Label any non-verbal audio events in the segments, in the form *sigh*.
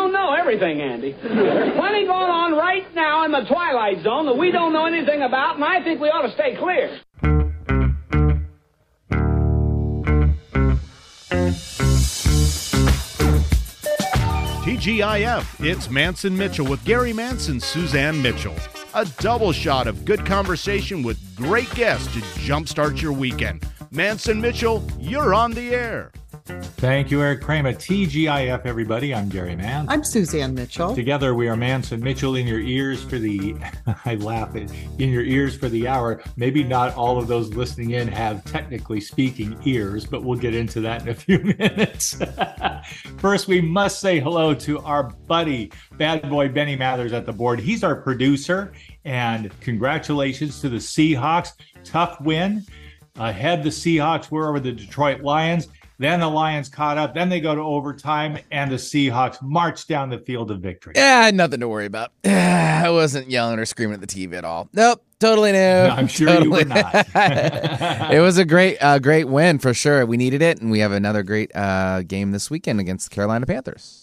don't know everything, Andy. There's plenty going on right now in the Twilight Zone that we don't know anything about, and I think we ought to stay clear. TGIF, it's Mantz and Mitchell with Gary Mantz, Suzanne Mitchell. A double shot of good conversation with great guests to jumpstart your weekend. Mantz and Mitchell, you're on the air. Thank you, Eric Kramer. TGIF, everybody. I'm Gary Mantz. I'm Suzanne Mitchell. Together, we are Mantz and Mitchell in your ears for the, *laughs* I laugh it, in your ears for the hour. Maybe not all of those listening in have technically speaking ears, but we'll get into that in a *laughs* few minutes. *laughs* First, we must say hello to our buddy, bad boy Benny Mathers at the board. He's our producer, and congratulations to the Seahawks. Tough win. Ahead, the Seahawks were over the Detroit Lions. Then the Lions caught up. Then they go to overtime, and the Seahawks march down the field of victory. Yeah, nothing to worry about. *sighs* I wasn't yelling or screaming at the TV at all. Nope, totally new. I'm sure totally. you were not. *laughs* *laughs* it was a great, uh, great win for sure. We needed it, and we have another great uh, game this weekend against the Carolina Panthers.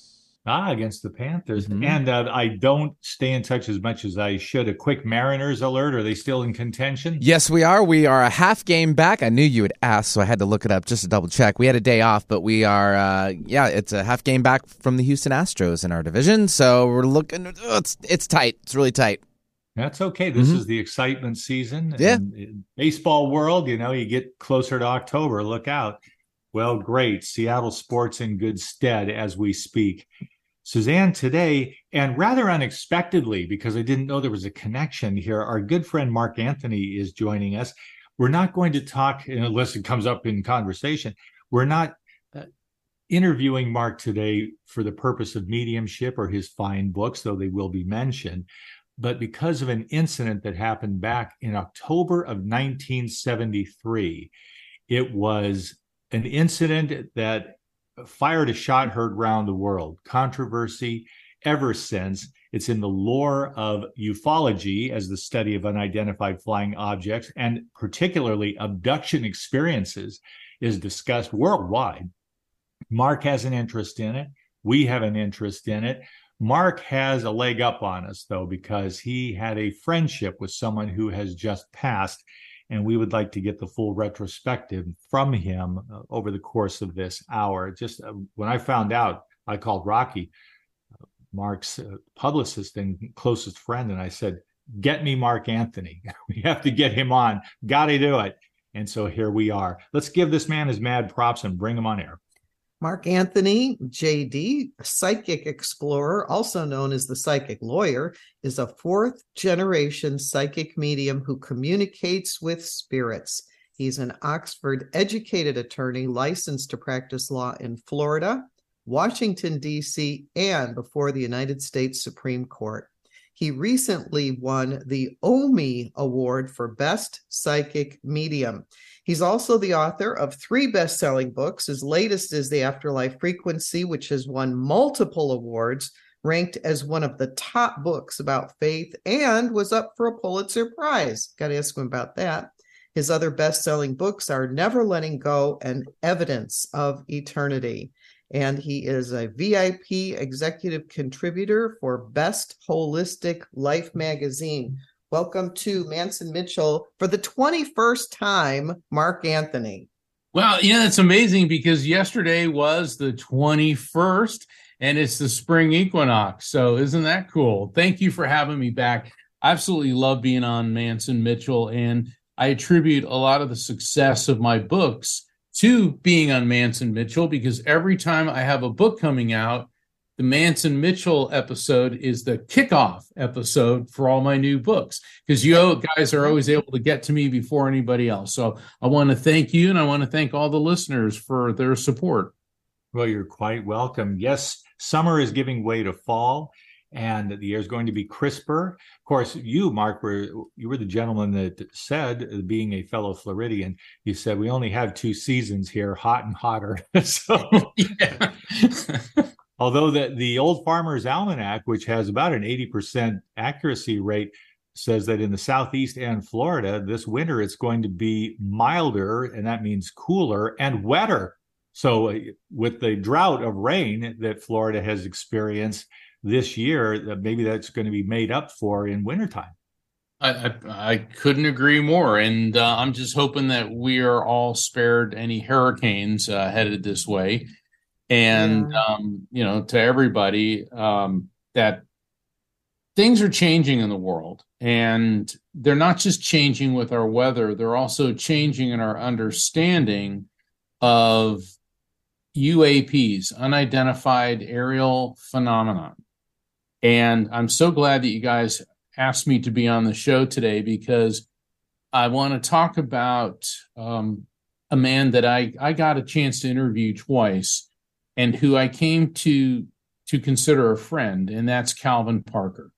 Ah, against the Panthers. Mm-hmm. And uh, I don't stay in touch as much as I should. A quick Mariners alert. Are they still in contention? Yes, we are. We are a half game back. I knew you would ask, so I had to look it up just to double check. We had a day off, but we are, uh, yeah, it's a half game back from the Houston Astros in our division. So we're looking, oh, it's, it's tight. It's really tight. That's okay. This Mhm. is the excitement season. Yeah. Baseball world, you know, you get closer to October. Look out. Well, great. Seattle sports in good stead as we speak. Suzanne, today, and rather unexpectedly, because I didn't know there was a connection here, our good friend Mark Anthony is joining us. We're not going to talk, unless it comes up in conversation, we're not uh, interviewing Mark today for the purpose of mediumship or his fine books, though they will be mentioned, but because of an incident that happened back in October of 1973. It was an incident that fired a shot heard round the world. Controversy ever since. It's in the lore of ufology as the study of unidentified flying objects, and particularly abduction experiences is discussed worldwide. Mark has an interest in it. We have an interest in it. Mark has a leg up on us, though, because he had a friendship with someone who has just passed. And we would like to get the full retrospective from him uh, over the course of this hour. Just uh, when I found out, I called Rocky, uh, Mark's uh, publicist and closest friend, and I said, Get me Mark Anthony. *laughs* we have to get him on. Got to do it. And so here we are. Let's give this man his mad props and bring him on air. Mark Anthony, JD, psychic explorer, also known as the psychic lawyer, is a fourth generation psychic medium who communicates with spirits. He's an Oxford educated attorney licensed to practice law in Florida, Washington, D.C., and before the United States Supreme Court. He recently won the OMI Award for Best Psychic Medium. He's also the author of three best selling books. His latest is The Afterlife Frequency, which has won multiple awards, ranked as one of the top books about faith, and was up for a Pulitzer Prize. Got to ask him about that. His other best selling books are Never Letting Go and Evidence of Eternity. And he is a VIP executive contributor for Best Holistic Life magazine. Welcome to Mantz and Mitchell for the 21st time, Mark Anthony. Well, know, it's amazing because yesterday was the 21st and it's the spring equinox. So, isn't that cool? Thank you for having me back. I absolutely love being on Mantz and Mitchell, and I attribute a lot of the success of my books to being on Mantz and Mitchell because every time I have a book coming out, the Mantz and Mitchell episode is the kickoff episode for all my new books because you guys are always able to get to me before anybody else. So I want to thank you and I want to thank all the listeners for their support. Well, you're quite welcome. Yes, summer is giving way to fall and the air is going to be crisper. Of course, you, Mark, were you were the gentleman that said, being a fellow Floridian, you said we only have two seasons here, hot and hotter. *laughs* so, although the the Old Farmer's Almanac, which has about an eighty percent accuracy rate, says that in the southeast and Florida this winter it's going to be milder, and that means cooler and wetter. So, uh, with the drought of rain that Florida has experienced this year, that maybe that's going to be made up for in wintertime. I, I, I couldn't agree more, and uh, I'm just hoping that we are all spared any hurricanes uh, headed this way, and yeah. um, you know, to everybody um, that things are changing in the world, and they're not just changing with our weather; they're also changing in our understanding of UAPs, unidentified aerial phenomenon. And I'm so glad that you guys asked me to be on the show today because I want to talk about um, a man that I, I got a chance to interview twice and who I came to to consider a friend, and that's Calvin Parker.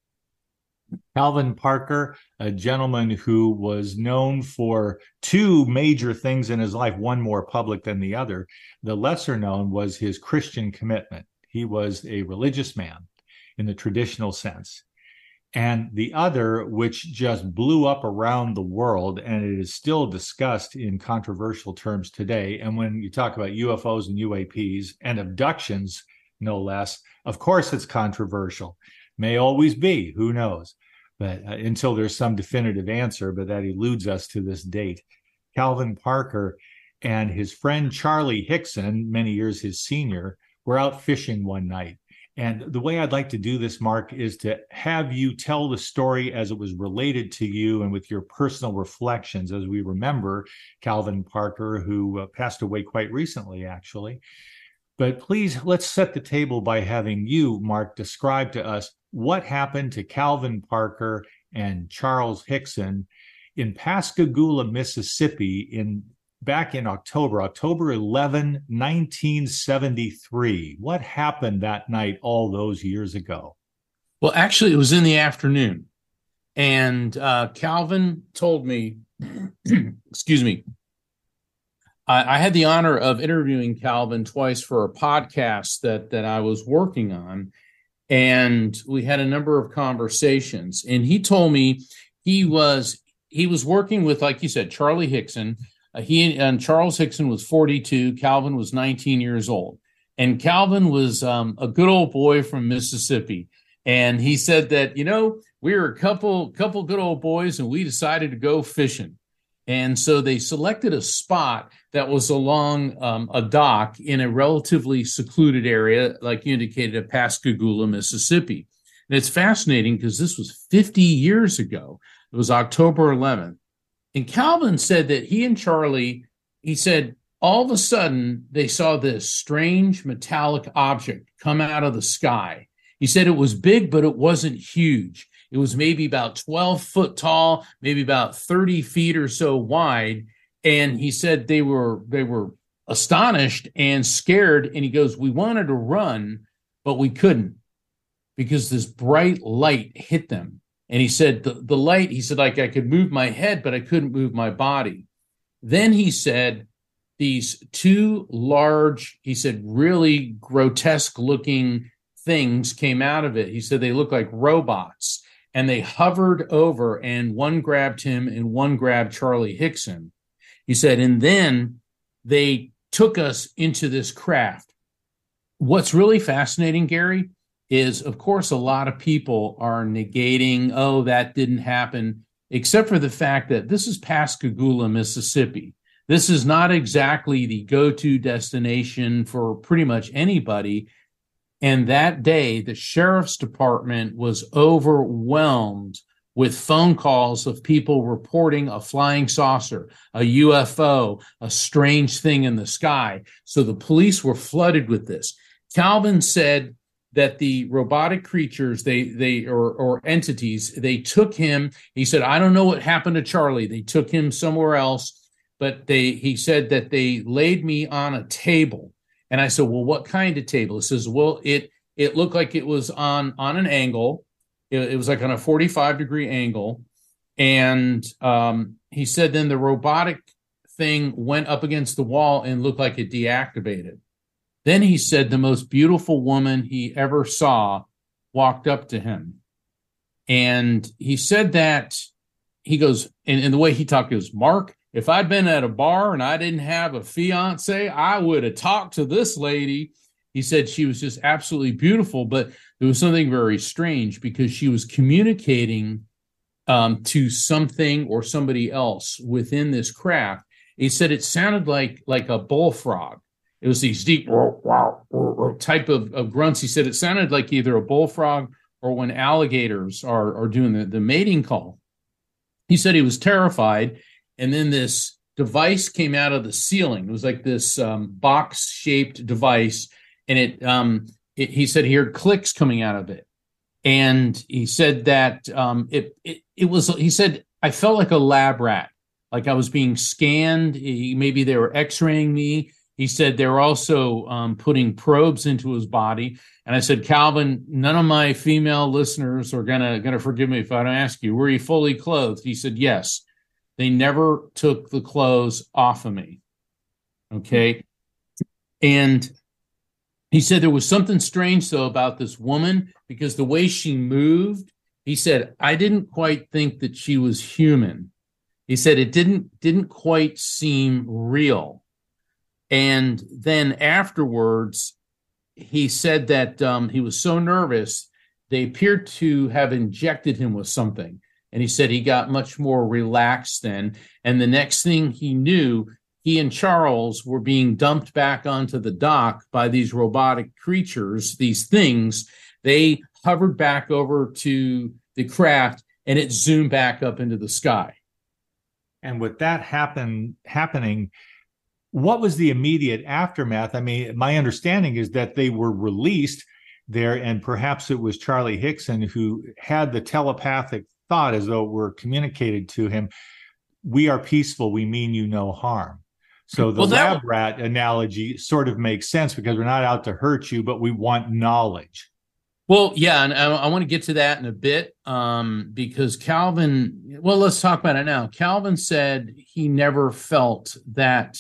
Calvin Parker, a gentleman who was known for two major things in his life, one more public than the other. The lesser known was his Christian commitment. He was a religious man in the traditional sense and the other, which just blew up around the world and it is still discussed in controversial terms today. And when you talk about UFOs and UAPs and abductions, no less, of course it's controversial. May always be, who knows? But uh, until there's some definitive answer, but that eludes us to this date. Calvin Parker and his friend Charlie Hickson, many years his senior, were out fishing one night and the way I'd like to do this, Mark, is to have you tell the story as it was related to you and with your personal reflections as we remember Calvin Parker, who uh, passed away quite recently, actually. But please, let's set the table by having you, Mark, describe to us what happened to Calvin Parker and Charles Hickson in Pascagoula, Mississippi in back in October, October 11, 1973. What happened that night all those years ago? Well, actually, it was in the afternoon. And uh, Calvin told me, *clears throat* excuse me, I, I, had the honor of interviewing Calvin twice for a podcast that, that I was working on. And we had a number of conversations. And he told me he was he was working with, like you said, Charlie Hickson, he and Charles Hickson was 42. Calvin was 19 years old. And Calvin was um, a good old boy from Mississippi. And he said that, you know, we were a couple, couple good old boys and we decided to go fishing. And so they selected a spot that was along um, a dock in a relatively secluded area, like you indicated, at Pascagoula, Mississippi. And it's fascinating because this was 50 years ago. It was October 11th. And Calvin said that he and Charlie, he said, all of a sudden they saw this strange metallic object come out of the sky. He said it was big, but it wasn't huge. It was maybe about 12 foot tall, maybe about 30 feet or so wide. And he said they were they were astonished and scared. And he goes, We wanted to run, but we couldn't because this bright light hit them. And he said, the, the light, he said, like I could move my head, but I couldn't move my body. Then he said, these two large, he said, really grotesque looking things came out of it. He said they looked like robots and they hovered over, and one grabbed him and one grabbed Charlie Hickson. He said, and then they took us into this craft. What's really fascinating, Gary, is of course a lot of people are negating oh that didn't happen except for the fact that this is pascagoula mississippi this is not exactly the go-to destination for pretty much anybody and that day the sheriff's department was overwhelmed with phone calls of people reporting a flying saucer, a UFO, a strange thing in the sky. So the police were flooded with this. Calvin said that the robotic creatures they they or or entities they took him. He said i don't know what happened to charlie. They took him somewhere else but they he said that they laid me on a table. And i said well what kind of table? He says well it it looked like it was on on an angle. It, it was like on a 45 degree angle. And um, he said then the robotic thing went up against the wall and looked like it deactivated then he said the most beautiful woman he ever saw walked up to him. And he said that he goes, and, and the way he talked, goes, Mark, if I'd been at a bar and I didn't have a fiance, I would have talked to this lady. He said she was just absolutely beautiful, but there was something very strange because she was communicating um, to something or somebody else within this craft. He said it sounded like like a bullfrog. It was these deep type of, of grunts. He said it sounded like either a bullfrog or when alligators are, are doing the, the mating call. He said he was terrified and then this device came out of the ceiling. It was like this um, box shaped device, and it, um, it, He said he heard clicks coming out of it, and he said that um, it, it it was. He said I felt like a lab rat, like I was being scanned. Maybe they were X-raying me. He said they were also um, putting probes into his body. And I said, Calvin, none of my female listeners are gonna gonna forgive me if I don't ask you, were you fully clothed? He said, yes. They never took the clothes off of me. Okay. And he said there was something strange, though, about this woman because the way she moved, he said, I didn't quite think that she was human. He said it didn't didn't quite seem real. And then afterwards, he said that um, he was so nervous, they appeared to have injected him with something. And he said he got much more relaxed then. And the next thing he knew, he and Charles were being dumped back onto the dock by these robotic creatures, these things. They hovered back over to the craft and it zoomed back up into the sky. And with that happen happening, what was the immediate aftermath? I mean, my understanding is that they were released there, and perhaps it was Charlie Hickson who had the telepathic thought as though it were communicated to him we are peaceful we mean you no harm. So the well, lab rat analogy sort of makes sense because we're not out to hurt you but we want knowledge. Well yeah and i, I want to get to that in a bit um, because calvin well let's talk about it now. Calvin said he never felt that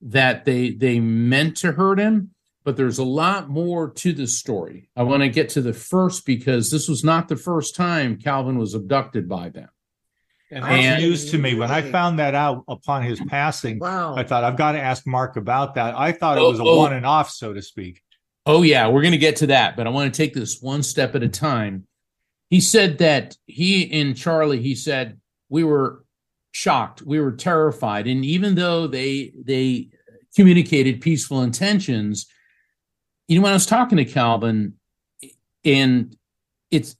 that they they meant to hurt him but there's a lot more to this story. I want to get to the first because this was not the first time Calvin was abducted by them. And that's and, news to me. When I found that out upon his passing, wow. I thought I've got to ask Mark about that. I thought it oh, was a oh, one and off, so to speak. Oh yeah, we're going to get to that, but I want to take this one step at a time. He said that he and Charlie, he said we were shocked, we were terrified, and even though they they communicated peaceful intentions, you know, when I was talking to Calvin, and it's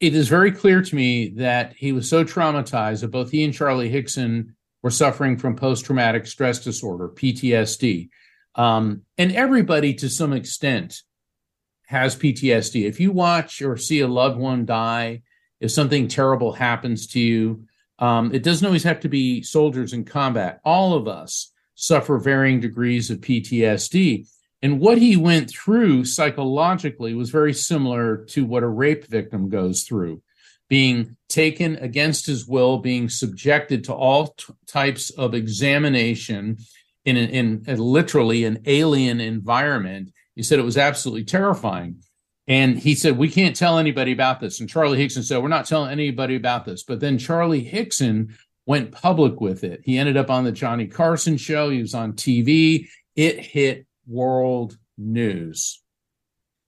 it is very clear to me that he was so traumatized that both he and Charlie Hickson were suffering from post traumatic stress disorder, PTSD. Um, and everybody, to some extent, has PTSD. If you watch or see a loved one die, if something terrible happens to you, um, it doesn't always have to be soldiers in combat. All of us suffer varying degrees of PTSD. And what he went through psychologically was very similar to what a rape victim goes through being taken against his will, being subjected to all t- types of examination in, a, in a, literally an alien environment. He said it was absolutely terrifying. And he said, We can't tell anybody about this. And Charlie Hickson said, We're not telling anybody about this. But then Charlie Hickson went public with it. He ended up on the Johnny Carson show. He was on TV. It hit world news.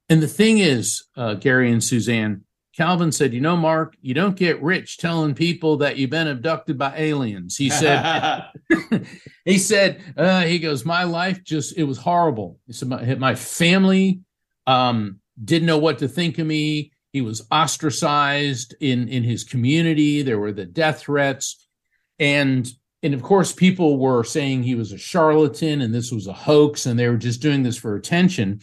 And the thing is, uh, Gary and Suzanne, Calvin said, You know, Mark, you don't get rich telling people that you've been abducted by aliens. He said, *laughs* *laughs* He said, uh, He goes, My life just, it was horrible. He said, My, my family um, didn't know what to think of me. He was ostracized in, in his community. There were the death threats. And and of course, people were saying he was a charlatan and this was a hoax, and they were just doing this for attention.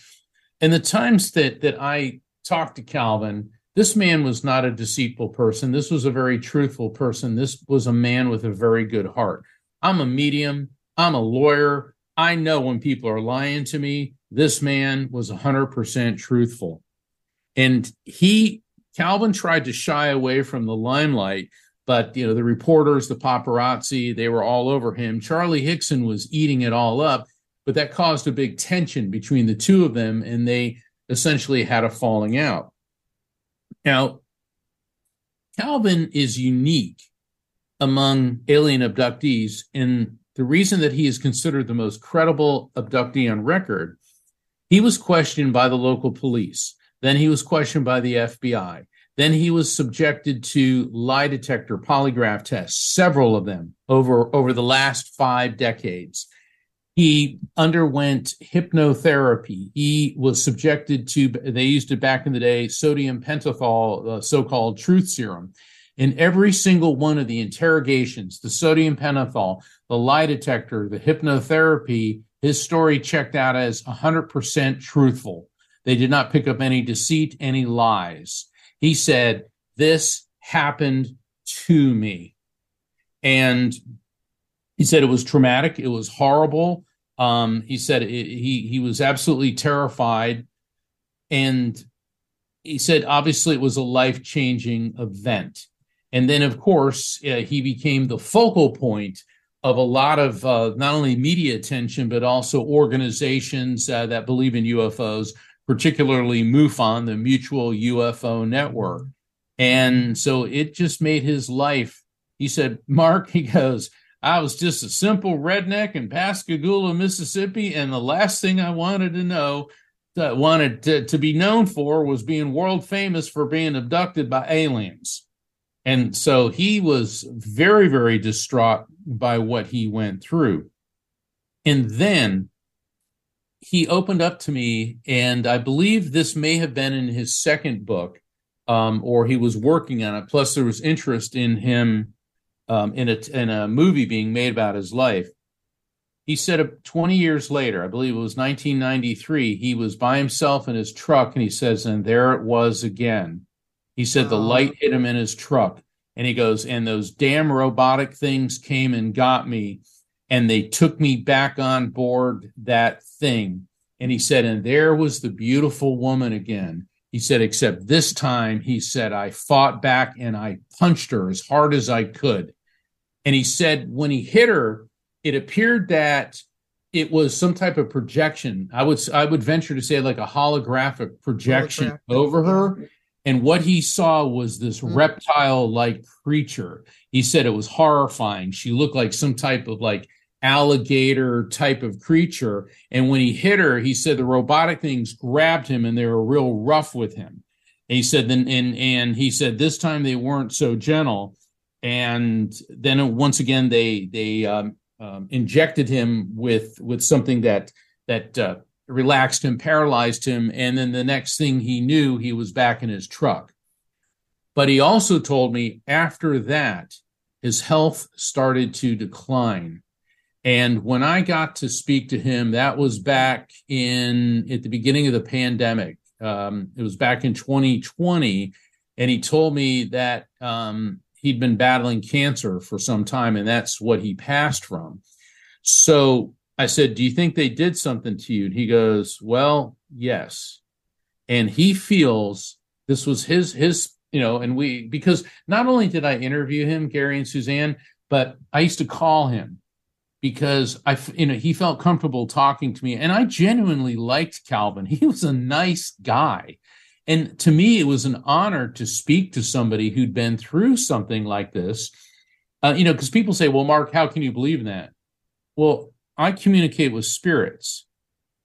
And the times that that I talked to Calvin, this man was not a deceitful person. This was a very truthful person. This was a man with a very good heart. I'm a medium. I'm a lawyer. I know when people are lying to me. This man was 100% truthful. And he, Calvin tried to shy away from the limelight but you know the reporters the paparazzi they were all over him charlie hickson was eating it all up but that caused a big tension between the two of them and they essentially had a falling out now calvin is unique among alien abductees. And the reason that he is considered the most credible abductee on record, he was questioned by the local police. Then he was questioned by the FBI. Then he was subjected to lie detector polygraph tests, several of them over, over the last five decades. He underwent hypnotherapy. He was subjected to, they used it back in the day, sodium pentothal, uh, so called truth serum. In every single one of the interrogations, the sodium pentothal, the lie detector, the hypnotherapy, his story checked out as 100% truthful. They did not pick up any deceit, any lies. He said, This happened to me. And he said it was traumatic, it was horrible. Um, he said it, he he was absolutely terrified, and he said obviously it was a life changing event. And then, of course, uh, he became the focal point of a lot of uh, not only media attention but also organizations uh, that believe in UFOs, particularly MUFON, the Mutual UFO Network. And so it just made his life. He said, Mark, he goes, I was just a simple redneck in Pascagoula, Mississippi, and the last thing I wanted to know, that wanted to, to be known for, was being world famous for being abducted by aliens. And so he was very, very distraught by what he went through. And then he opened up to me, and I believe this may have been in his second book, um, or he was working on it. Plus, there was interest in him um, in a in a movie being made about his life. He said 20 years later, I believe it was 1993, he was by himself in his truck and he says, and there it was again. He said the oh. light hit him in his truck and he goes, and those damn robotic things came and got me and they took me back on board that thing. And he said, and there was the beautiful woman again. He said, except this time, he said, I fought back and I punched her as hard as I could. And he said when he hit her, it appeared that it was some type of projection. I would I would venture to say like a holographic projection holographic. over her. And what he saw was this mm-hmm. reptile like creature. He said it was horrifying. She looked like some type of like alligator type of creature. And when he hit her, he said the robotic things grabbed him and they were real rough with him. And he said then and and he said this time they weren't so gentle and then once again they they um, um, injected him with with something that that uh, relaxed him, paralyzed him, and then the next thing he knew, he was back in his truck. But he also told me after that, his health started to decline. And when I got to speak to him, that was back in at the beginning of the pandemic. Um, it was back in 2020, and he told me that um, he'd been battling cancer for some time, and that's what he passed from. So I said, Do you think they did something to you? And he goes, Well, yes. And he feels this was his, his, you know, and we, because not only did I interview him, Gary and Suzanne, but I used to call him because I, you know, he felt comfortable talking to me. And I genuinely liked Calvin. He was a nice guy. And to me, it was an honor to speak to somebody who'd been through something like this. Uh, you know, because people say, well, Mark, how can you believe in that? Well, I communicate with spirits,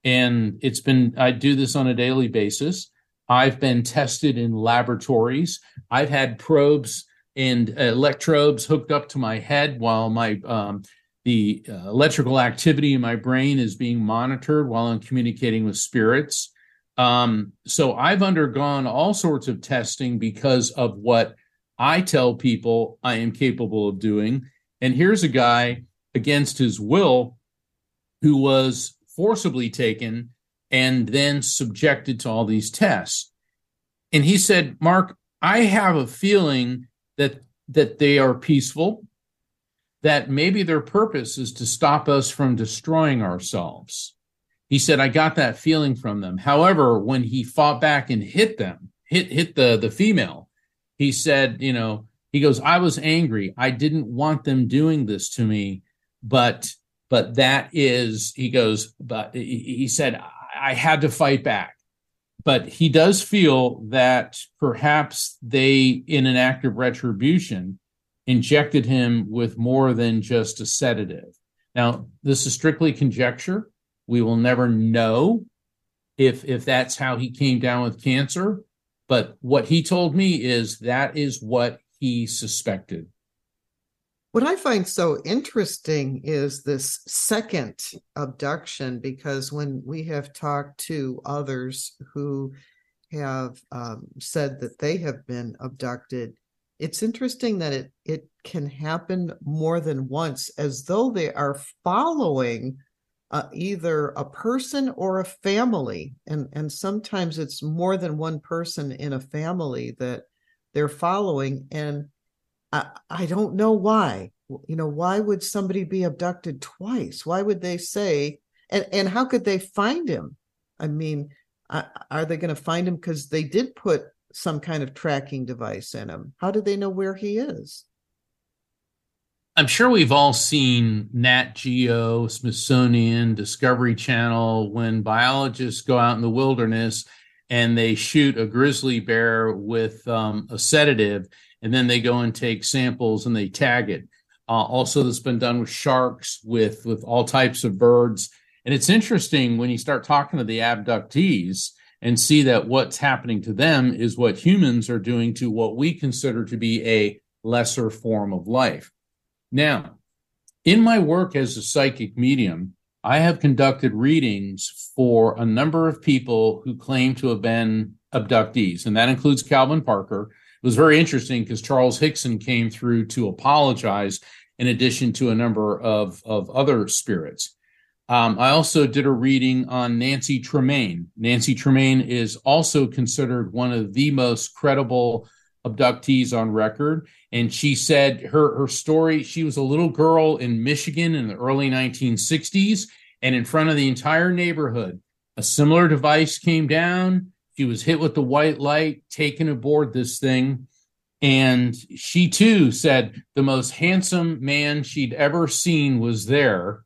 and it's been, I do this on a daily basis. I've been tested in laboratories. I've had probes and electrodes hooked up to my head while my um, the uh, electrical activity in my brain is being monitored while I'm communicating with spirits. Um, so I've undergone all sorts of testing because of what I tell people I am capable of doing. And here's a guy against his will who was forcibly taken and then subjected to all these tests. And he said, Mark, I have a feeling that that they are peaceful, that maybe their purpose is to stop us from destroying ourselves. He said, I got that feeling from them. However, when he fought back and hit them, hit hit the the female, he said, you know, he goes, I was angry. I didn't want them doing this to me, but but that is, he goes, but he said, I had to fight back. But he does feel that perhaps they, in an act of retribution, injected him with more than just a sedative. Now, this is strictly conjecture. We will never know if if that's how he came down with cancer, but what he told me is that is what he suspected. What I find so interesting is this second abduction, because when we have talked to others who have um, said that they have been abducted, it's interesting that it it can happen more than once, as though they are following uh, either a person or a family, and and sometimes it's more than one person in a family that they're following, and I I don't know why. You know, why would somebody be abducted twice? Why would they say? And and how could they find him? I mean, are they going to find him because they did put some kind of tracking device in him? How do they know where he is? I'm sure we've all seen Nat Geo, Smithsonian, Discovery Channel when biologists go out in the wilderness and they shoot a grizzly bear with um, a sedative, and then they go and take samples and they tag it. Uh, also, that's been done with sharks, with with all types of birds, and it's interesting when you start talking to the abductees and see that what's happening to them is what humans are doing to what we consider to be a lesser form of life. Now, in my work as a psychic medium, I have conducted readings for a number of people who claim to have been abductees, and that includes Calvin Parker. It was very interesting because Charles Hickson came through to apologize in addition to a number of, of other spirits. Um, I also did a reading on Nancy Tremaine. Nancy Tremaine is also considered one of the most credible abductees on record. And she said her, her story she was a little girl in Michigan in the early 1960s, and in front of the entire neighborhood, a similar device came down. She was hit with the white light, taken aboard this thing. And she too said the most handsome man she'd ever seen was there.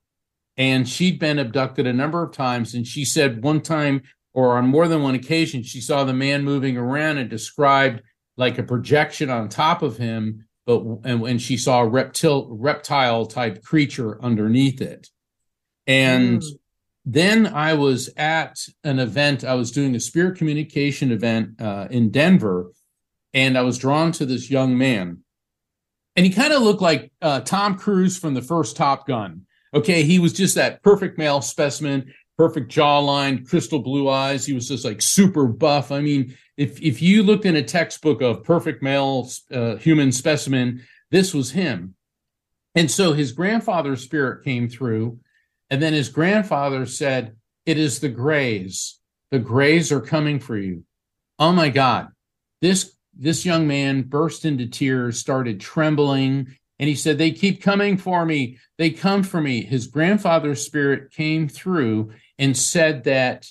And she'd been abducted a number of times. And she said one time, or on more than one occasion, she saw the man moving around and described like a projection on top of him, but and when she saw a reptile reptile type creature underneath it. And mm. Then I was at an event, I was doing a spirit communication event uh, in Denver, and I was drawn to this young man. And he kind of looked like uh, Tom Cruise from the first Top Gun. Okay, he was just that perfect male specimen, perfect jawline, crystal blue eyes. He was just like super buff. I mean, if if you looked in a textbook of perfect male uh, human specimen, this was him. And so his grandfather's spirit came through, and then his grandfather said, "It is the Greys. The Greys are coming for you." Oh my God! This this young man burst into tears, started trembling, and he said, "They keep coming for me. They come for me." His grandfather's spirit came through and said that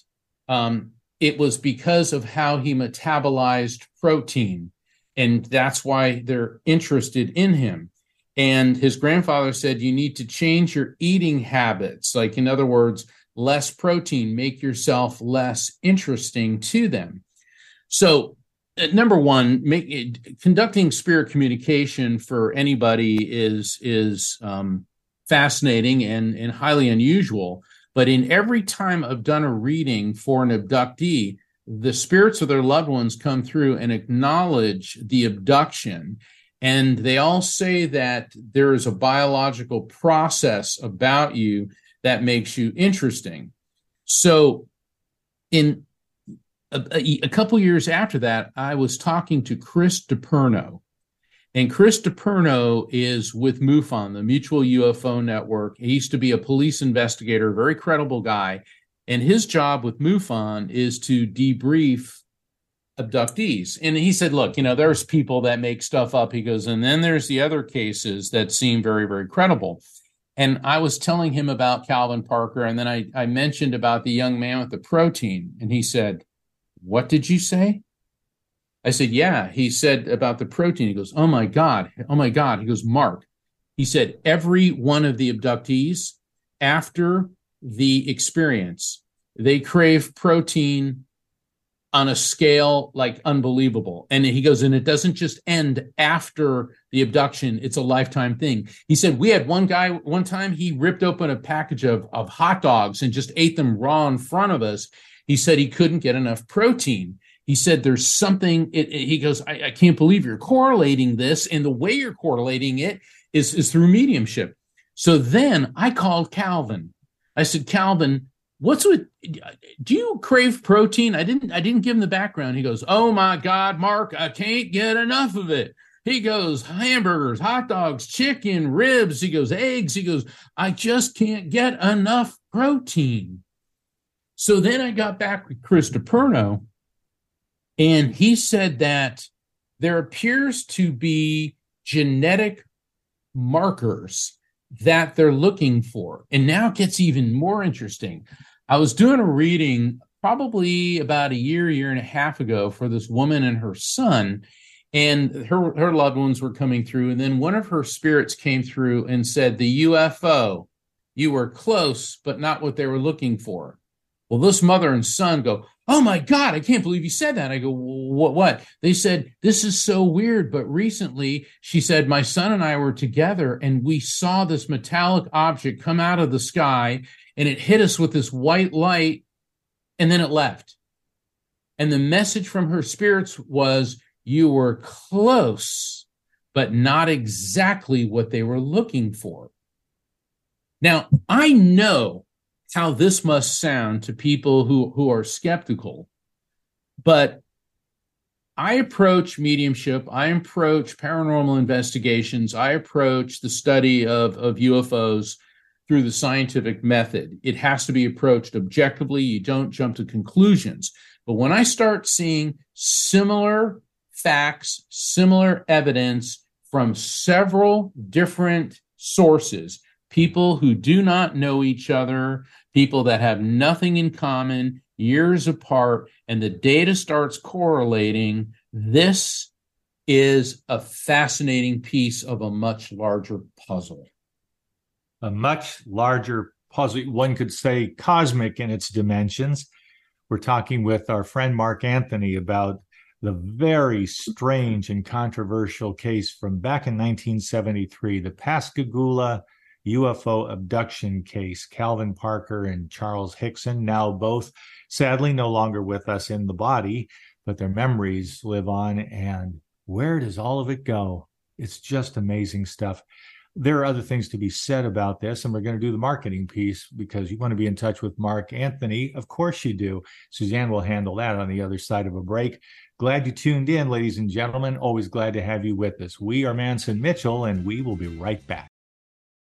um, it was because of how he metabolized protein. And that's why they're interested in him. And his grandfather said, You need to change your eating habits. Like, in other words, less protein, make yourself less interesting to them. So, uh, number one, make, conducting spirit communication for anybody is is um, fascinating and, and highly unusual. But in every time I've done a reading for an abductee, the spirits of their loved ones come through and acknowledge the abduction. And they all say that there is a biological process about you that makes you interesting. So, in a, a, a couple years after that, I was talking to Chris DiPerno, and Chris DiPerno is with MUFON, the Mutual UFO Network. He used to be a police investigator, very credible guy. And his job with MUFON is to debrief abductees. And he said, look, you know, there's people that make stuff up. He goes, and then there's the other cases that seem very, very credible. And I was telling him about Calvin Parker. And then I, I mentioned about the young man with the protein. And he said, What did you say? I said, Yeah. He said about the protein. He goes, Oh my God. Oh my God. He goes, Mark. He said, Every one of the abductees after the experience, they crave protein on a scale like unbelievable. And he goes, and it doesn't just end after the abduction, it's a lifetime thing. He said, We had one guy, one time he ripped open a package of, of hot dogs and just ate them raw in front of us. He said he couldn't get enough protein. He said, There's something, it, it, he goes, I, I can't believe you're correlating this. And the way you're correlating it is, is through mediumship. So then I called Calvin. I said, Calvin, what's with do you crave protein? I didn't i didn't give him the background. He goes oh my god mark i can't get enough of it. He goes hamburgers hot dogs chicken ribs. He goes eggs. He goes i just can't get enough protein. So then i got back with chris DiPerno, and he said that there appears to be genetic markers that they're looking for. And now it gets even more interesting. I was doing a reading probably about a year, year and a half ago for this woman and her son, and her her loved ones were coming through. And then one of her spirits came through and said, "The UFO, you were close, but not what they were looking for." Well, this mother and son go, Oh my God, I can't believe you said that. I go, What? What? They said, This is so weird. But recently, she said, My son and I were together and we saw this metallic object come out of the sky and it hit us with this white light and then it left. And the message from her spirits was, You were close, but not exactly what they were looking for. Now, I know how this must sound to people who, who are skeptical, but I approach mediumship, I approach paranormal investigations, I approach the study of, of UFOs through the scientific method. It has to be approached objectively. You don't jump to conclusions. But when I start seeing similar facts, similar evidence from several different sources, people who do not know each other, people that have nothing in common, years apart, and the data starts correlating, this is a fascinating piece of a much larger puzzle. A much larger puzzle, one could say cosmic in its dimensions. We're talking with our friend Mark Anthony about the very strange and controversial case from back in 1973, the Pascagoula UFO abduction case. Calvin Parker and Charles Hickson, now both sadly no longer with us in the body, but their memories live on. And where does all of it go? It's just amazing stuff. There are other things to be said about this, and we're going to do the marketing piece because you want to be in touch with Mark Anthony. Of course, you do. Suzanne will handle that on the other side of a break. Glad you tuned in, ladies and gentlemen. Always glad to have you with us. We are Mantz and Mitchell, and we will be right back.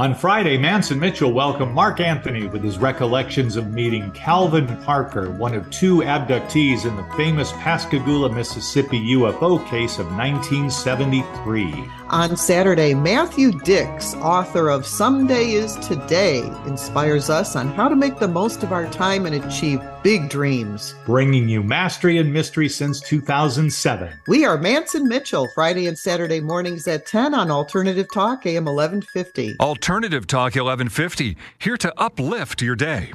On Friday, Mantz and Mitchell welcomed Mark Anthony with his recollections of meeting Calvin Parker, one of two abductees in the famous Pascagoula, Mississippi UFO case of 1973. On Saturday, Matthew Dix, author of Someday is Today, inspires us on how to make the most of our time and achieve big dreams. Bringing you mastery and mystery since 2007. We are Mantz and Mitchell, Friday and Saturday mornings at 10 on Alternative Talk, AM 1150. Alternative Talk 1150, here to uplift your day.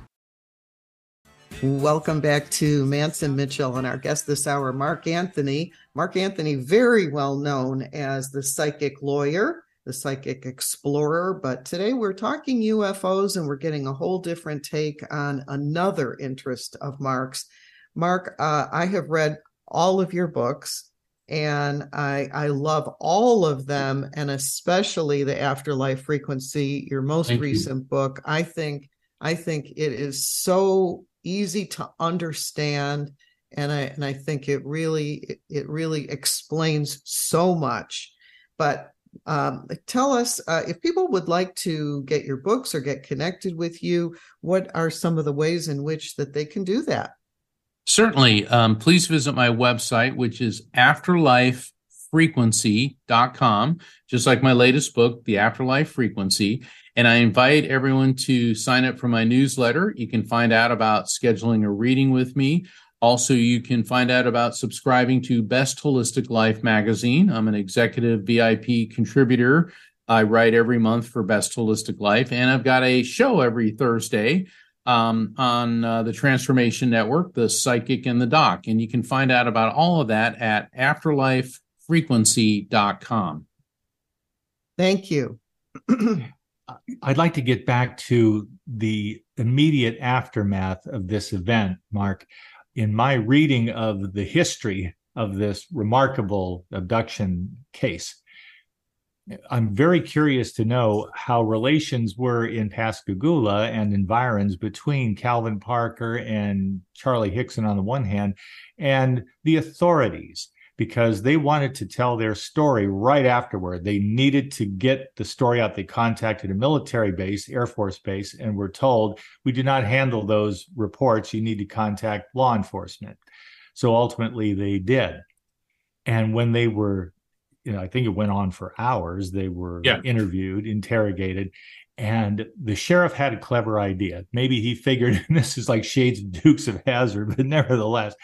Welcome back to Mantz and Mitchell and our guest this hour, Mark Anthony. Mark Anthony, very well known as the psychic lawyer, the psychic explorer. But today we're talking UFOs and we're getting a whole different take on another interest of Mark's. Mark, uh, I have read all of your books and I I love all of them, and especially the Afterlife Frequency, your most Thank recent you. book. I think I think it is so easy to understand, and I and I think it really it, it really explains so much. But um, tell us uh, if people would like to get your books or get connected with you. What are some of the ways in which that they can do that? Certainly. Um, please visit my website, which is afterlifefrequency.com, just like my latest book, The Afterlife Frequency. And I invite everyone to sign up for my newsletter. You can find out about scheduling a reading with me. Also, you can find out about subscribing to Best Holistic Life magazine. I'm an executive VIP contributor. I write every month for Best Holistic Life, and I've got a show every Thursday um, on uh, the Transformation Network, the Psychic and the Doc. And you can find out about all of that at afterlifefrequency.com. Thank you. *clears throat* I'd like to get back to the immediate aftermath of this event, Mark. In my reading of the history of this remarkable abduction case, I'm very curious to know how relations were in Pascagoula and environs between Calvin Parker and Charlie Hickson on the one hand, and the authorities, because they wanted to tell their story right afterward. They needed to get the story out. They contacted a military base, Air Force base, and were told, we do not handle those reports. You need to contact law enforcement. So ultimately, they did. And when they were you know, I think it went on for hours. They were Yeah. interviewed, interrogated, and the sheriff had a clever idea. Maybe he figured *laughs* and this is like shades of Dukes of Hazzard, but nevertheless,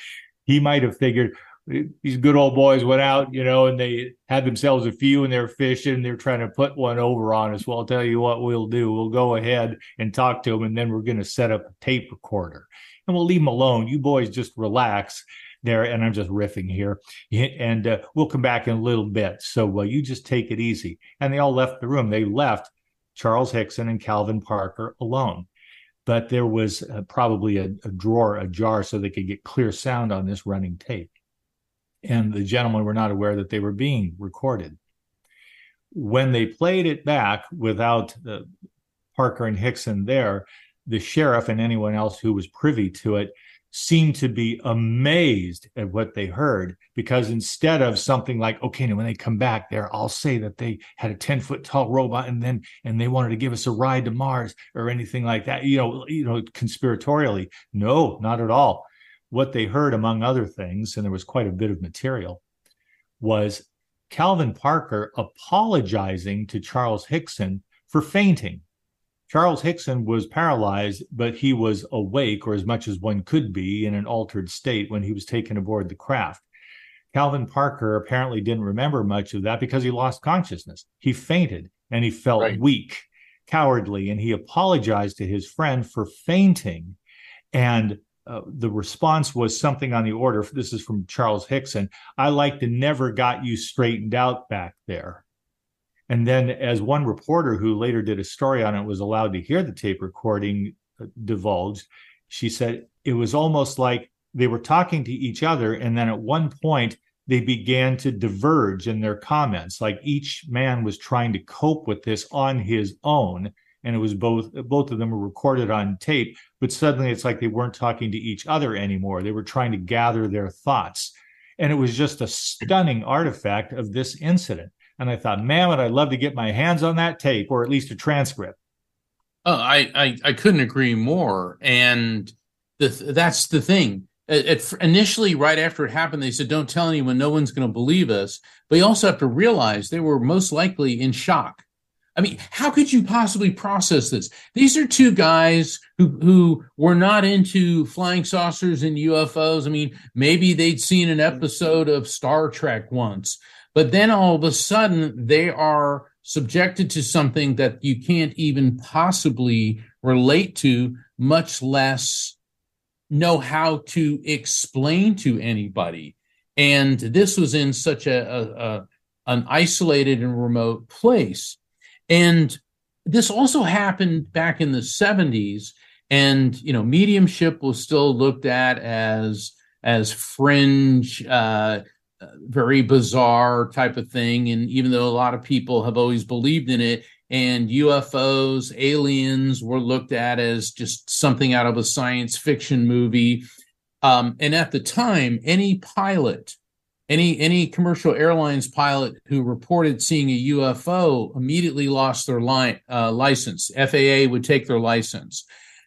he might have figured these good old boys went out, you know, and they had themselves a few and they're fishing and they're trying to put one over on us. Well, I'll tell you what we'll do. We'll go ahead and talk to them, and then we're going to set up a tape recorder and we'll leave them alone. You boys just relax there. And I'm just riffing here. *laughs* And uh, we'll come back in a little bit. So uh, you just take it easy. And they all left the room. They left Charles Hickson and Calvin Parker alone. But there was uh, probably a, a drawer ajar so they could get clear sound on this running tape. And the gentlemen were not aware that they were being recorded. When they played it back without uh, Parker and Hickson there, the sheriff and anyone else who was privy to it seemed to be amazed at what they heard because instead of something like okay now when they come back there i'll say that they had a 10 foot tall robot and then and they wanted to give us a ride to mars or anything like that you know you know conspiratorially no not at all what they heard among other things and there was quite a bit of material was calvin parker apologizing to charles hickson for fainting Charles Hickson was paralyzed, but he was awake, or as much as one could be, in an altered state when he was taken aboard the craft. Calvin Parker apparently didn't remember much of that because he lost consciousness. He fainted and he felt Right. weak, cowardly, and he apologized to his friend for fainting. And uh, the response was something on the order this is from Charles Hickson I like to never got you straightened out back there. And then, as one reporter who later did a story on it was allowed to hear the tape recording uh, divulged, she said it was almost like they were talking to each other. And then at one point, they began to diverge in their comments. Like each man was trying to cope with this on his own. And it was both, both of them were recorded on tape, but suddenly it's like they weren't talking to each other anymore. They were trying to gather their thoughts. And it was just a stunning artifact of this incident And I thought, man, would I love to get my hands on that tape or at least a transcript. Oh, I, I, I couldn't agree more. And the, that's the thing. It, it, initially, right after it happened, they said, "Don't tell anyone. No one's going to believe us." But you also have to realize they were most likely in shock. I mean, how could you possibly process this? These are two guys who who were not into flying saucers and UFOs. I mean, maybe they'd seen an episode of Star Trek once, but then all of a sudden they are subjected to something that you can't even possibly relate to, much less know how to explain to anybody. And this was in such a, a, a an isolated and remote place. And this also happened back in the 70s. And, you know, mediumship was still looked at as as fringe, uh, very bizarre type of thing. And even though a lot of people have always believed in it, and UFOs, aliens were looked at as just something out of a science fiction movie. Um, and at the time, any pilot, any any commercial airlines pilot who reported seeing a UFO immediately lost their li- uh, license. FAA would take their license,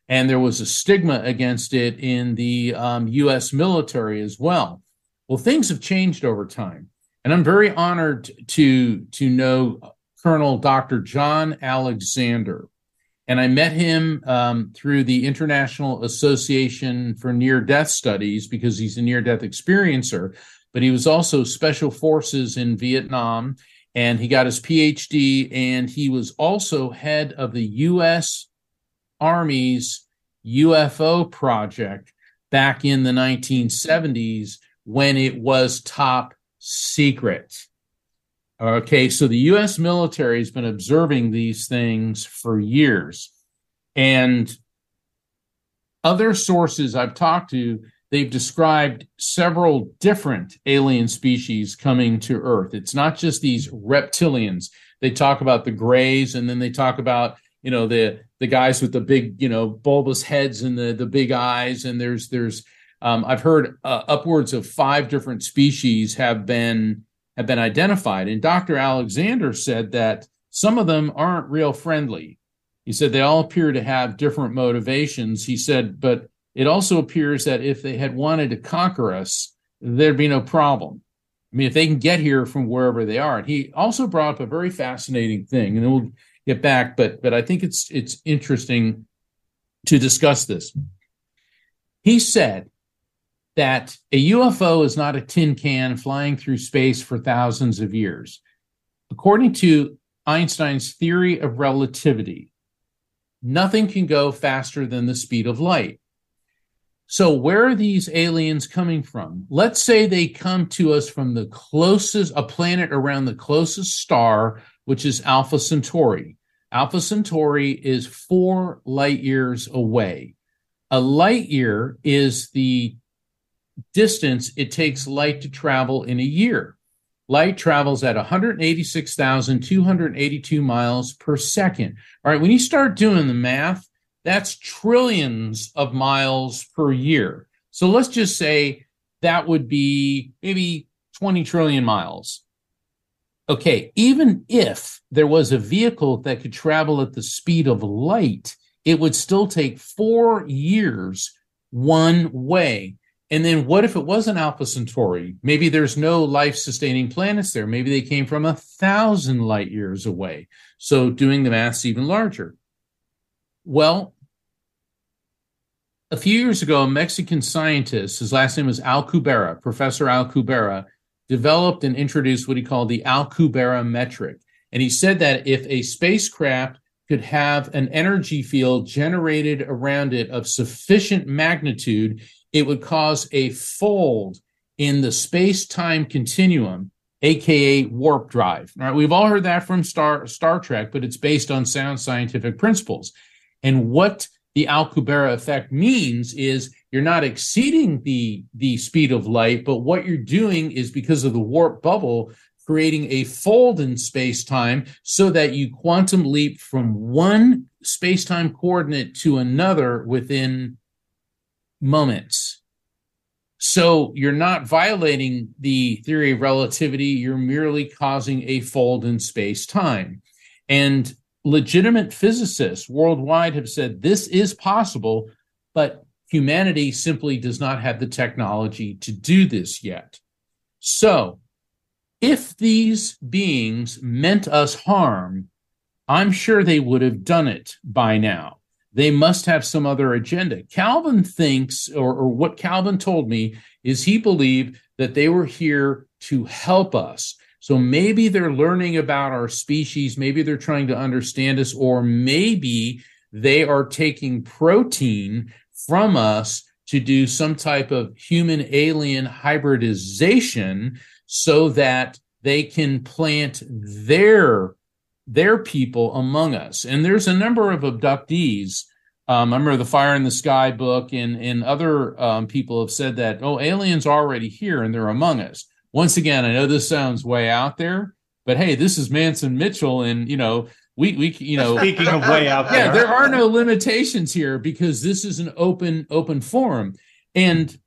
and there was a stigma against it in the um, U.S. military as well. Well, things have changed over time, and I'm very honored to to know Colonel Dr. John Alexander, and I met him um, through the International Association for Near Death Studies because he's a near death experiencer, but he was also Special Forces in Vietnam, and he got his PhD, and he was also head of the U.S. Army's UFO project back in the 1970s when it was top secret. Okay, so the US military has been observing these things for years. And other sources I've talked to, they've described several different alien species coming to Earth. It's not just these reptilians. They talk about the grays and then they talk about, you know, the the guys with the big, you know, bulbous heads and the the big eyes and there's there's um, I've heard uh, upwards of five different species have been have been identified, and Dr. Alexander said that some of them aren't real friendly. He said they all appear to have different motivations. He said, but it also appears that if they had wanted to conquer us, there'd be no problem. I mean, if they can get here from wherever they are. And he also brought up a very fascinating thing, and we'll get back, but but I think it's it's interesting to discuss this. He said that a UFO is not a tin can flying through space for thousands of years. According to Einstein's theory of relativity, nothing can go faster than the speed of light. So, where are these aliens coming from? Let's say they come to us from the closest, a planet around the closest star, which is Alpha Centauri. Alpha Centauri is four light years away. A light year is the distance it takes light to travel in a year. Light travels at 186,282 miles per second. All right, when you start doing the math, that's trillions of miles per year. So let's just say that would be maybe 20 trillion miles. Okay, even if there was a vehicle that could travel at the speed of light, it would still take four years one way and then what if it was an Alpha Centauri? Maybe there's no life sustaining planets there. Maybe they came from a thousand light years away. So doing the math's even larger. Well, a few years ago, a Mexican scientist, his last name was Alcubierre, Professor Alcubierre, developed and introduced what he called the Alcubierre metric. And he said that if a spacecraft could have an energy field generated around it of sufficient magnitude, it would cause a fold in the space time continuum, aka warp drive. All right, we've all heard that from Star Star Trek, but it's based on sound scientific principles. And what the Alcubierre effect means is you're not exceeding the the speed of light, but what you're doing is because of the warp bubble creating a fold in space time so that you quantum leap from one space time coordinate to another within moments. So you're not violating the theory of relativity, you're merely causing a fold in space time. And legitimate physicists worldwide have said this is possible, but humanity simply does not have the technology to do this yet. So, if these beings meant us harm, I'm sure they would have done it by now. They must have some other agenda. Calvin thinks, or, or what Calvin told me, is he believed that they were here to help us. So maybe they're learning about our species, maybe they're trying to understand us, or maybe they are taking protein from us to do some type of human alien hybridization so that they can plant their their people among us. And there's a number of abductees. Um, I remember the Fire in the Sky book, and and other um, people have said that oh, aliens are already here and they're among us. Once again, I know this sounds way out there, but hey, this is Mantz and Mitchell, and you know we we you know speaking of way out there, yeah, there are no limitations here because this is an open open forum, and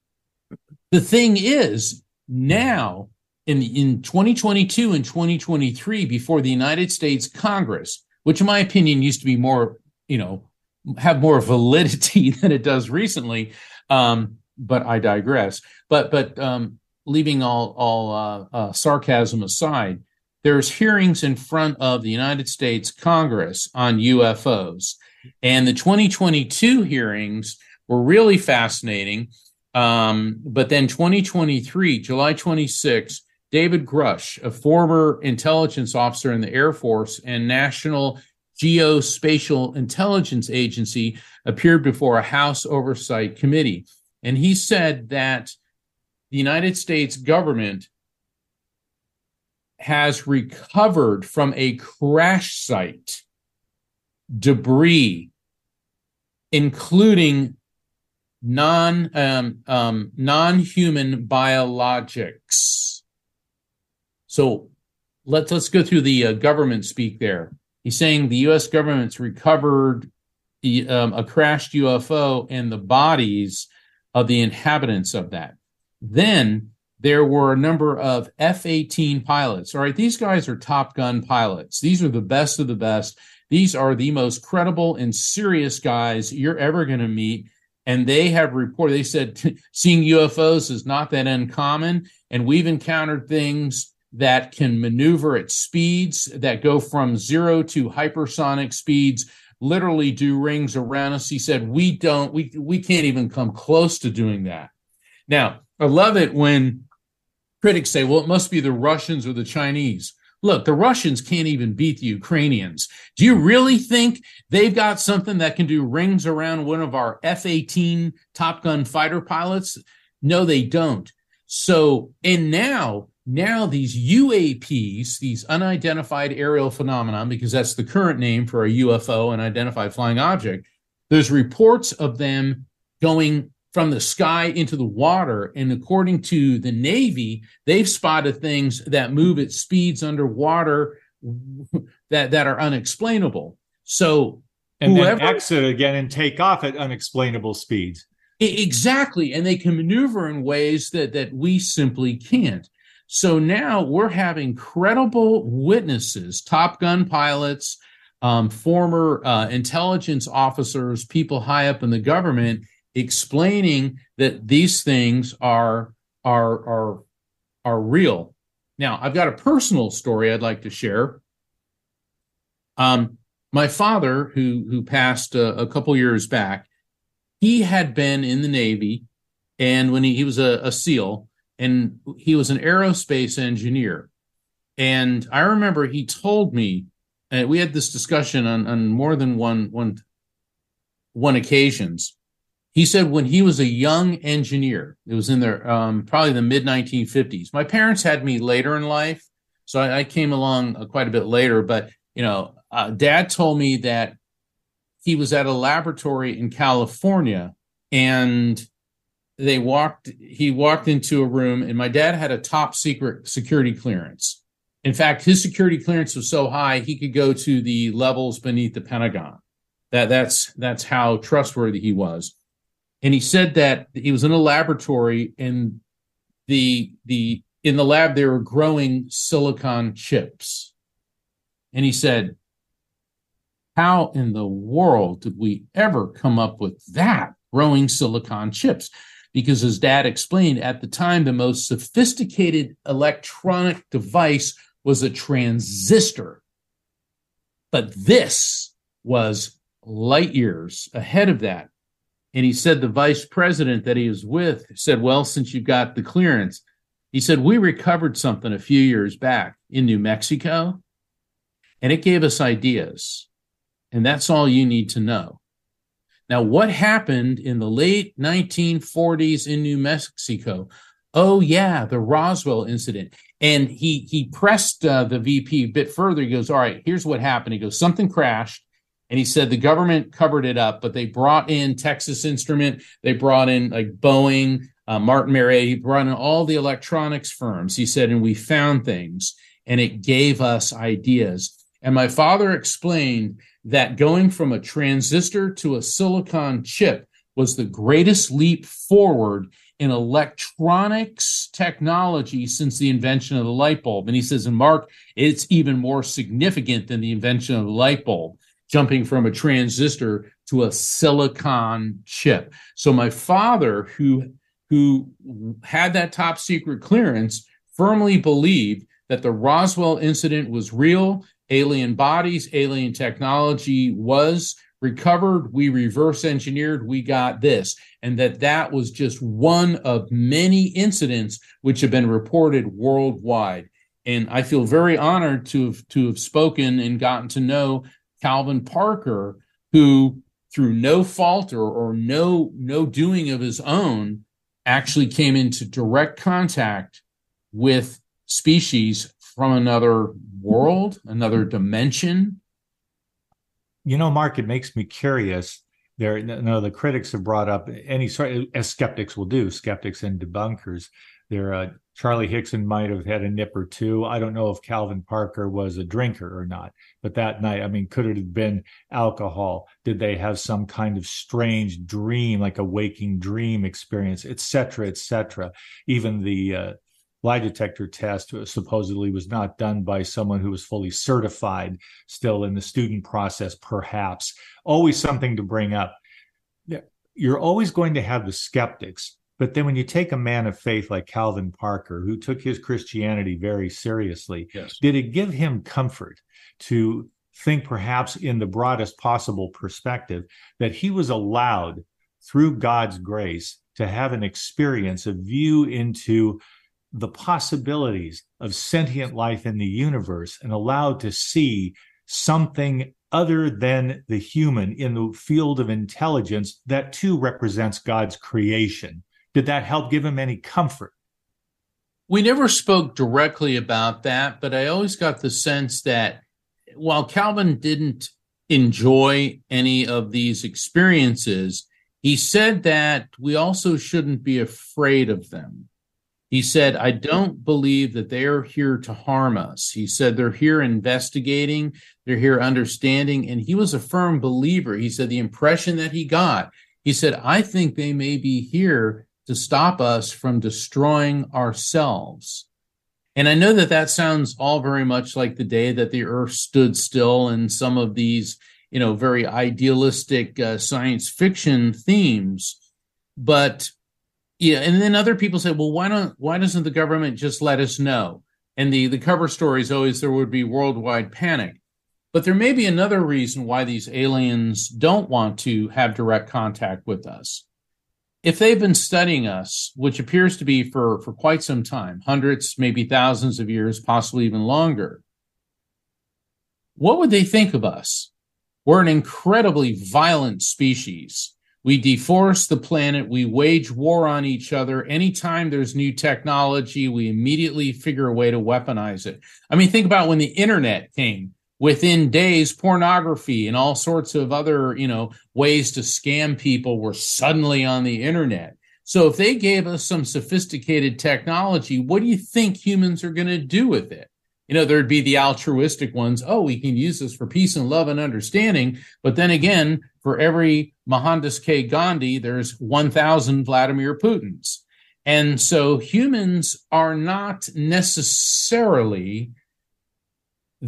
the thing is now in in 2022 and 2023 before the United States Congress, which in my opinion used to be more, you know, have more validity *laughs* than it does recently. Um, but I digress. But but um, leaving all all uh, uh, sarcasm aside, there's hearings in front of the United States Congress on UFOs, and the 2022 hearings were really fascinating. Um, but then 2023, July 26, David Grusch, a former intelligence officer in the Air Force and National Geospatial Intelligence Agency, appeared before a House Oversight Committee. And he said that the United States government has recovered from a crash site debris, including non um, um, non human biologics so let's let's go through the uh, government speak there. He's saying the U.S. government's recovered the, um, a crashed UFO and the bodies of the inhabitants of that. Then there were a number of F 18 pilots. All right, these guys are Top Gun pilots. These are the best of the best. These are the most credible and serious guys you're ever going to meet. And they have reported, they said *laughs* seeing UFOs is not that uncommon. And we've encountered things that can maneuver at speeds that go from zero to hypersonic speeds literally do rings around us he said we don't we we can't even come close to doing that now i love it when critics say well it must be the russians or the chinese. Look the russians can't even beat the ukrainians. Do you really think they've got something that can do rings around one of our f-18 top gun fighter pilots? No they don't. So and now now these UAPs, these unidentified aerial phenomenon, because that's the current name for a UFO, an identified flying object, there's reports of them going from the sky into the water. And according to the Navy, they've spotted things that move at speeds underwater *laughs* that, that are unexplainable. So and whoever, then exit again and take off at unexplainable speeds. Exactly. And they can maneuver in ways that, that we simply can't. So now we're having credible witnesses, Top Gun pilots, um, former uh, intelligence officers, people high up in the government, explaining that these things are are are are real. Now, I've got a personal story I'd like to share. Um, my father, who who passed a, a couple years back, he had been in the Navy, and when he, he was a, a SEAL, and he was an aerospace engineer. And I remember he told me, and we had this discussion on, on more than one, one, one occasions. He said when he was a young engineer, it was in their um, probably the mid 1950s. My parents had me later in life, so I, I came along uh, quite a bit later. But you know, uh, Dad told me that he was at a laboratory in California, and they walked he walked into a room and my dad had a top secret security clearance in fact his security clearance was so high he could go to the levels beneath the pentagon that that's that's how trustworthy he was and he said that he was in a laboratory and the the in the lab they were growing silicon chips. And he said how in the world did we ever come up with that growing silicon chips? Because his dad explained at the time the most sophisticated electronic device was a transistor. But this was light years ahead of that and he said the vice president that he was with said, Well, since you got the clearance, he said, We recovered something a few years back in New Mexico, and it gave us ideas. And that's all you need to know. Now, what happened in the late 1940s in New Mexico? Oh, yeah, the Roswell incident. And he he pressed uh, the VP a bit further. He goes, All right, here's what happened. He goes, Something crashed and he said the government covered it up, but they brought in Texas Instrument, they brought in like Boeing, uh, Martin Marietta, he brought in all the electronics firms. He said, and we found things, and it gave us ideas. And my father explained that going from a transistor to a silicon chip was the greatest leap forward in electronics technology since the invention of the light bulb. And he says, and Mark, it's even more significant than the invention of the light bulb jumping from a transistor to a silicon chip. So my father, who who had that top secret clearance, firmly believed that the Roswell incident was real. Alien bodies, alien technology was recovered. We reverse engineered. We got this, and that that was just one of many incidents which have been reported worldwide. And I feel very honored to have to have spoken and gotten to know Calvin Parker, who through no fault or, no no doing of his own actually came into direct contact with species from another world, another dimension. You know, Mark, it makes me curious. There, no, the critics have brought up any sort, as skeptics will do, skeptics and debunkers. There, uh, Charlie Hickson might have had a nip or two. I don't know if Calvin Parker was a drinker or not, but that night, I mean, could it have been alcohol? Did they have some kind of strange dream, like a waking dream experience, et cetera, et cetera? Even the uh, lie detector test supposedly was not done by someone who was fully certified, still in the student process, perhaps. Always something to bring up. You're always going to have the skeptics but then when you take a man of faith like Calvin Parker, who took his Christianity very seriously, yes. did it give him comfort to think, perhaps in the broadest possible perspective, that he was allowed through God's grace to have an experience, a view into the possibilities of sentient life in the universe and allowed to see something other than the human in the field of intelligence that too represents God's creation did that help give him any comfort? We never spoke directly about that, but I always got the sense that while Calvin didn't enjoy any of these experiences, he said that we also shouldn't be afraid of them. He said, I don't believe that they are here to harm us. He said they're here investigating, they're here understanding. And he was a firm believer. He said the impression that he got, he said, I think they may be here to stop us from destroying ourselves. And I know that that sounds all very much like the day that the earth stood still and some of these, you know, very idealistic uh, science fiction themes. But yeah, and then other people say, well, why don't why doesn't the government just let us know? And the the cover story is always there would be worldwide panic. But there may be another reason why these aliens don't want to have direct contact with us if they've been studying us, which appears to be for, for quite some time, hundreds, maybe thousands of years, possibly even longer, what would they think of us? We're an incredibly violent species. We deforest the planet. We wage war on each other. Anytime there's new technology, we immediately figure a way to weaponize it. I mean, think about when the internet came within days pornography and all sorts of other you know ways to scam people were suddenly on the internet so if they gave us some sophisticated technology what do you think humans are going to do with it You know, there'd be the altruistic ones. Oh, we can use this for peace and love and understanding. But then again, for every Mohandas K. Gandhi, there's 1,000 Vladimir Putins. And so humans are not necessarily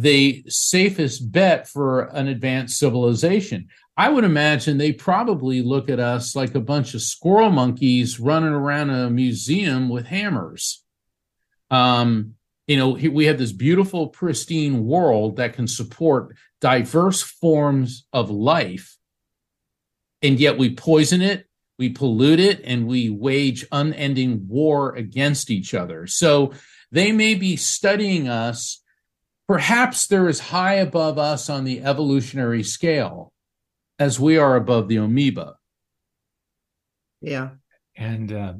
the safest bet for an advanced civilization. I would imagine they probably look at us like a bunch of squirrel monkeys running around a museum with hammers. Um, you know, we have this beautiful, pristine world that can support diverse forms of life, and yet we poison it, we pollute it, and we wage unending war against each other. So they may be studying us. Perhaps they're as high above us on the evolutionary scale as we are above the amoeba. Yeah. And uh,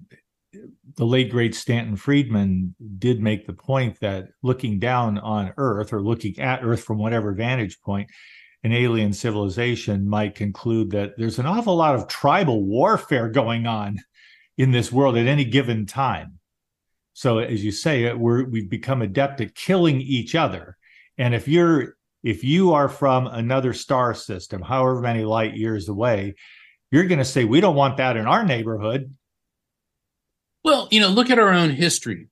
the late great Stanton Friedman did make the point that looking down on Earth or looking at Earth from whatever vantage point, an alien civilization might conclude that there's an awful lot of tribal warfare going on in this world at any given time. So, as you say, we're, we've become adept at killing each other. And if you're if you are from another star system, however many light years away, you're going to say, we don't want that in our neighborhood. Well, you know, look at our own history.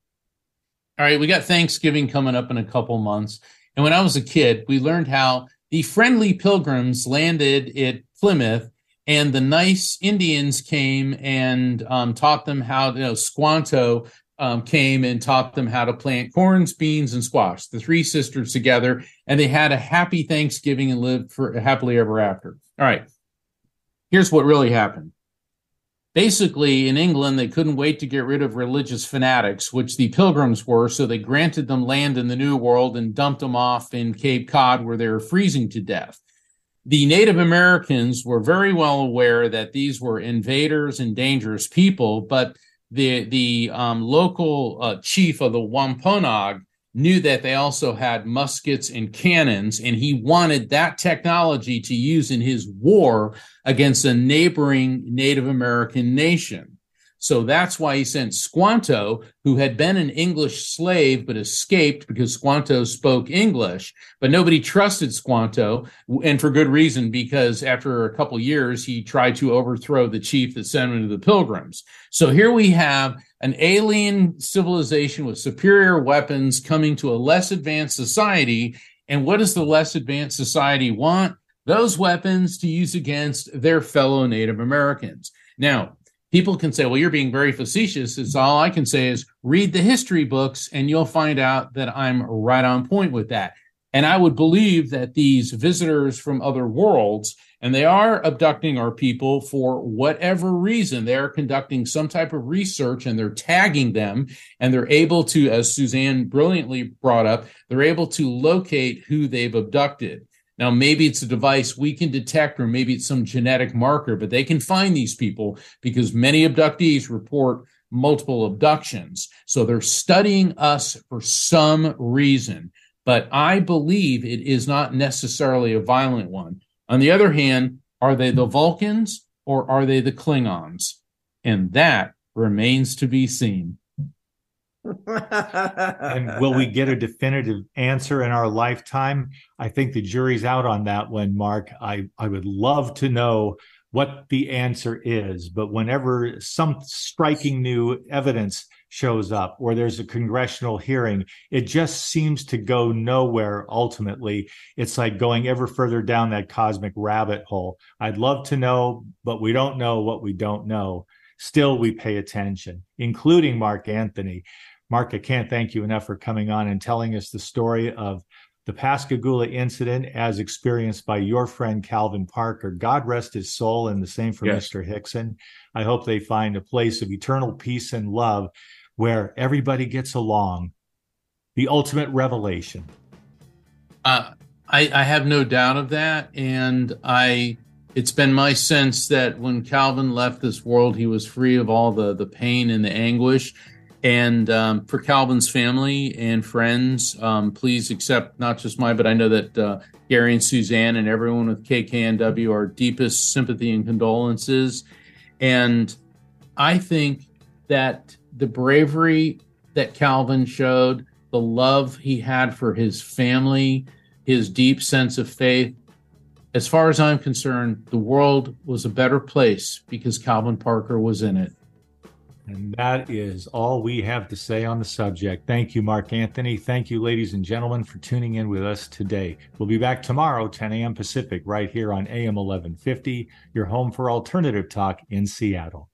All right, we got Thanksgiving coming up in a couple months. And when I was a kid, we learned how the friendly pilgrims landed at Plymouth and the nice Indians came and um, taught them how, you know, Squanto um, came and taught them how to plant corns, beans, and squash. The three sisters together, and they had a happy Thanksgiving and lived for happily ever after. All right. Here's what really happened. Basically, in England, they couldn't wait to get rid of religious fanatics, which the pilgrims were, so they granted them land in the New World and dumped them off in Cape Cod where they were freezing to death. The Native Americans were very well aware that these were invaders and dangerous people, but the the um, local uh, chief of the Wampanoag knew that they also had muskets and cannons, and he wanted that technology to use in his war against a neighboring Native American nation. So that's why he sent Squanto, who had been an English slave but escaped because Squanto spoke English. But nobody trusted Squanto, and for good reason, because after a couple years, he tried to overthrow the chief that sent him to the Pilgrims. So here we have an alien civilization with superior weapons coming to a less advanced society. And what does the less advanced society want? Those weapons to use against their fellow Native Americans. Now, people can say, well, you're being very facetious. It's all I can say is read the history books and you'll find out that I'm right on point with that. And I would believe that these visitors from other worlds, and they are abducting our people for whatever reason, they're conducting some type of research and they're tagging them and they're able to, as Suzanne brilliantly brought up, they're able to locate who they've abducted. Now, maybe it's a device we can detect, or maybe it's some genetic marker, but they can find these people because many abductees report multiple abductions. So they're studying us for some reason. But I believe it is not necessarily a violent one. On the other hand, are they the Vulcans or are they the Klingons? And that remains to be seen and *laughs* will we get a definitive answer in our lifetime? I think the jury's out on that one, Mark. I, I would love to know what the answer is, but whenever some striking new evidence shows up or there's a congressional hearing, it just seems to go nowhere ultimately. It's like going ever further down that cosmic rabbit hole. I'd love to know, but we don't know what we don't know. Still, we pay attention, including Mark Anthony. Mark, I can't thank you enough for coming on and telling us the story of the Pascagoula incident as experienced by your friend Calvin Parker. God rest his soul, and the same for yes. Mr. Hickson. I hope they find a place of eternal peace and love where everybody gets along. The ultimate revelation. Uh, I, I have no doubt of that, and I. It's been my sense that when Calvin left this world, he was free of all the the pain and the anguish and um, for Calvin's family and friends, um, please accept not just mine, but I know that uh, Gary and Suzanne and everyone with KKNW our deepest sympathy and condolences. And I think that the bravery that Calvin showed, the the love he had for his family, his deep sense of faith. As far as I'm concerned, the world was a better place because Calvin Parker was in it. And that is all we have to say on the subject. Thank you, Mark Anthony. Thank you, ladies and gentlemen, for tuning in with us today. We'll be back tomorrow, 10 a.m. Pacific, right here on AM 1150, your home for alternative talk in Seattle.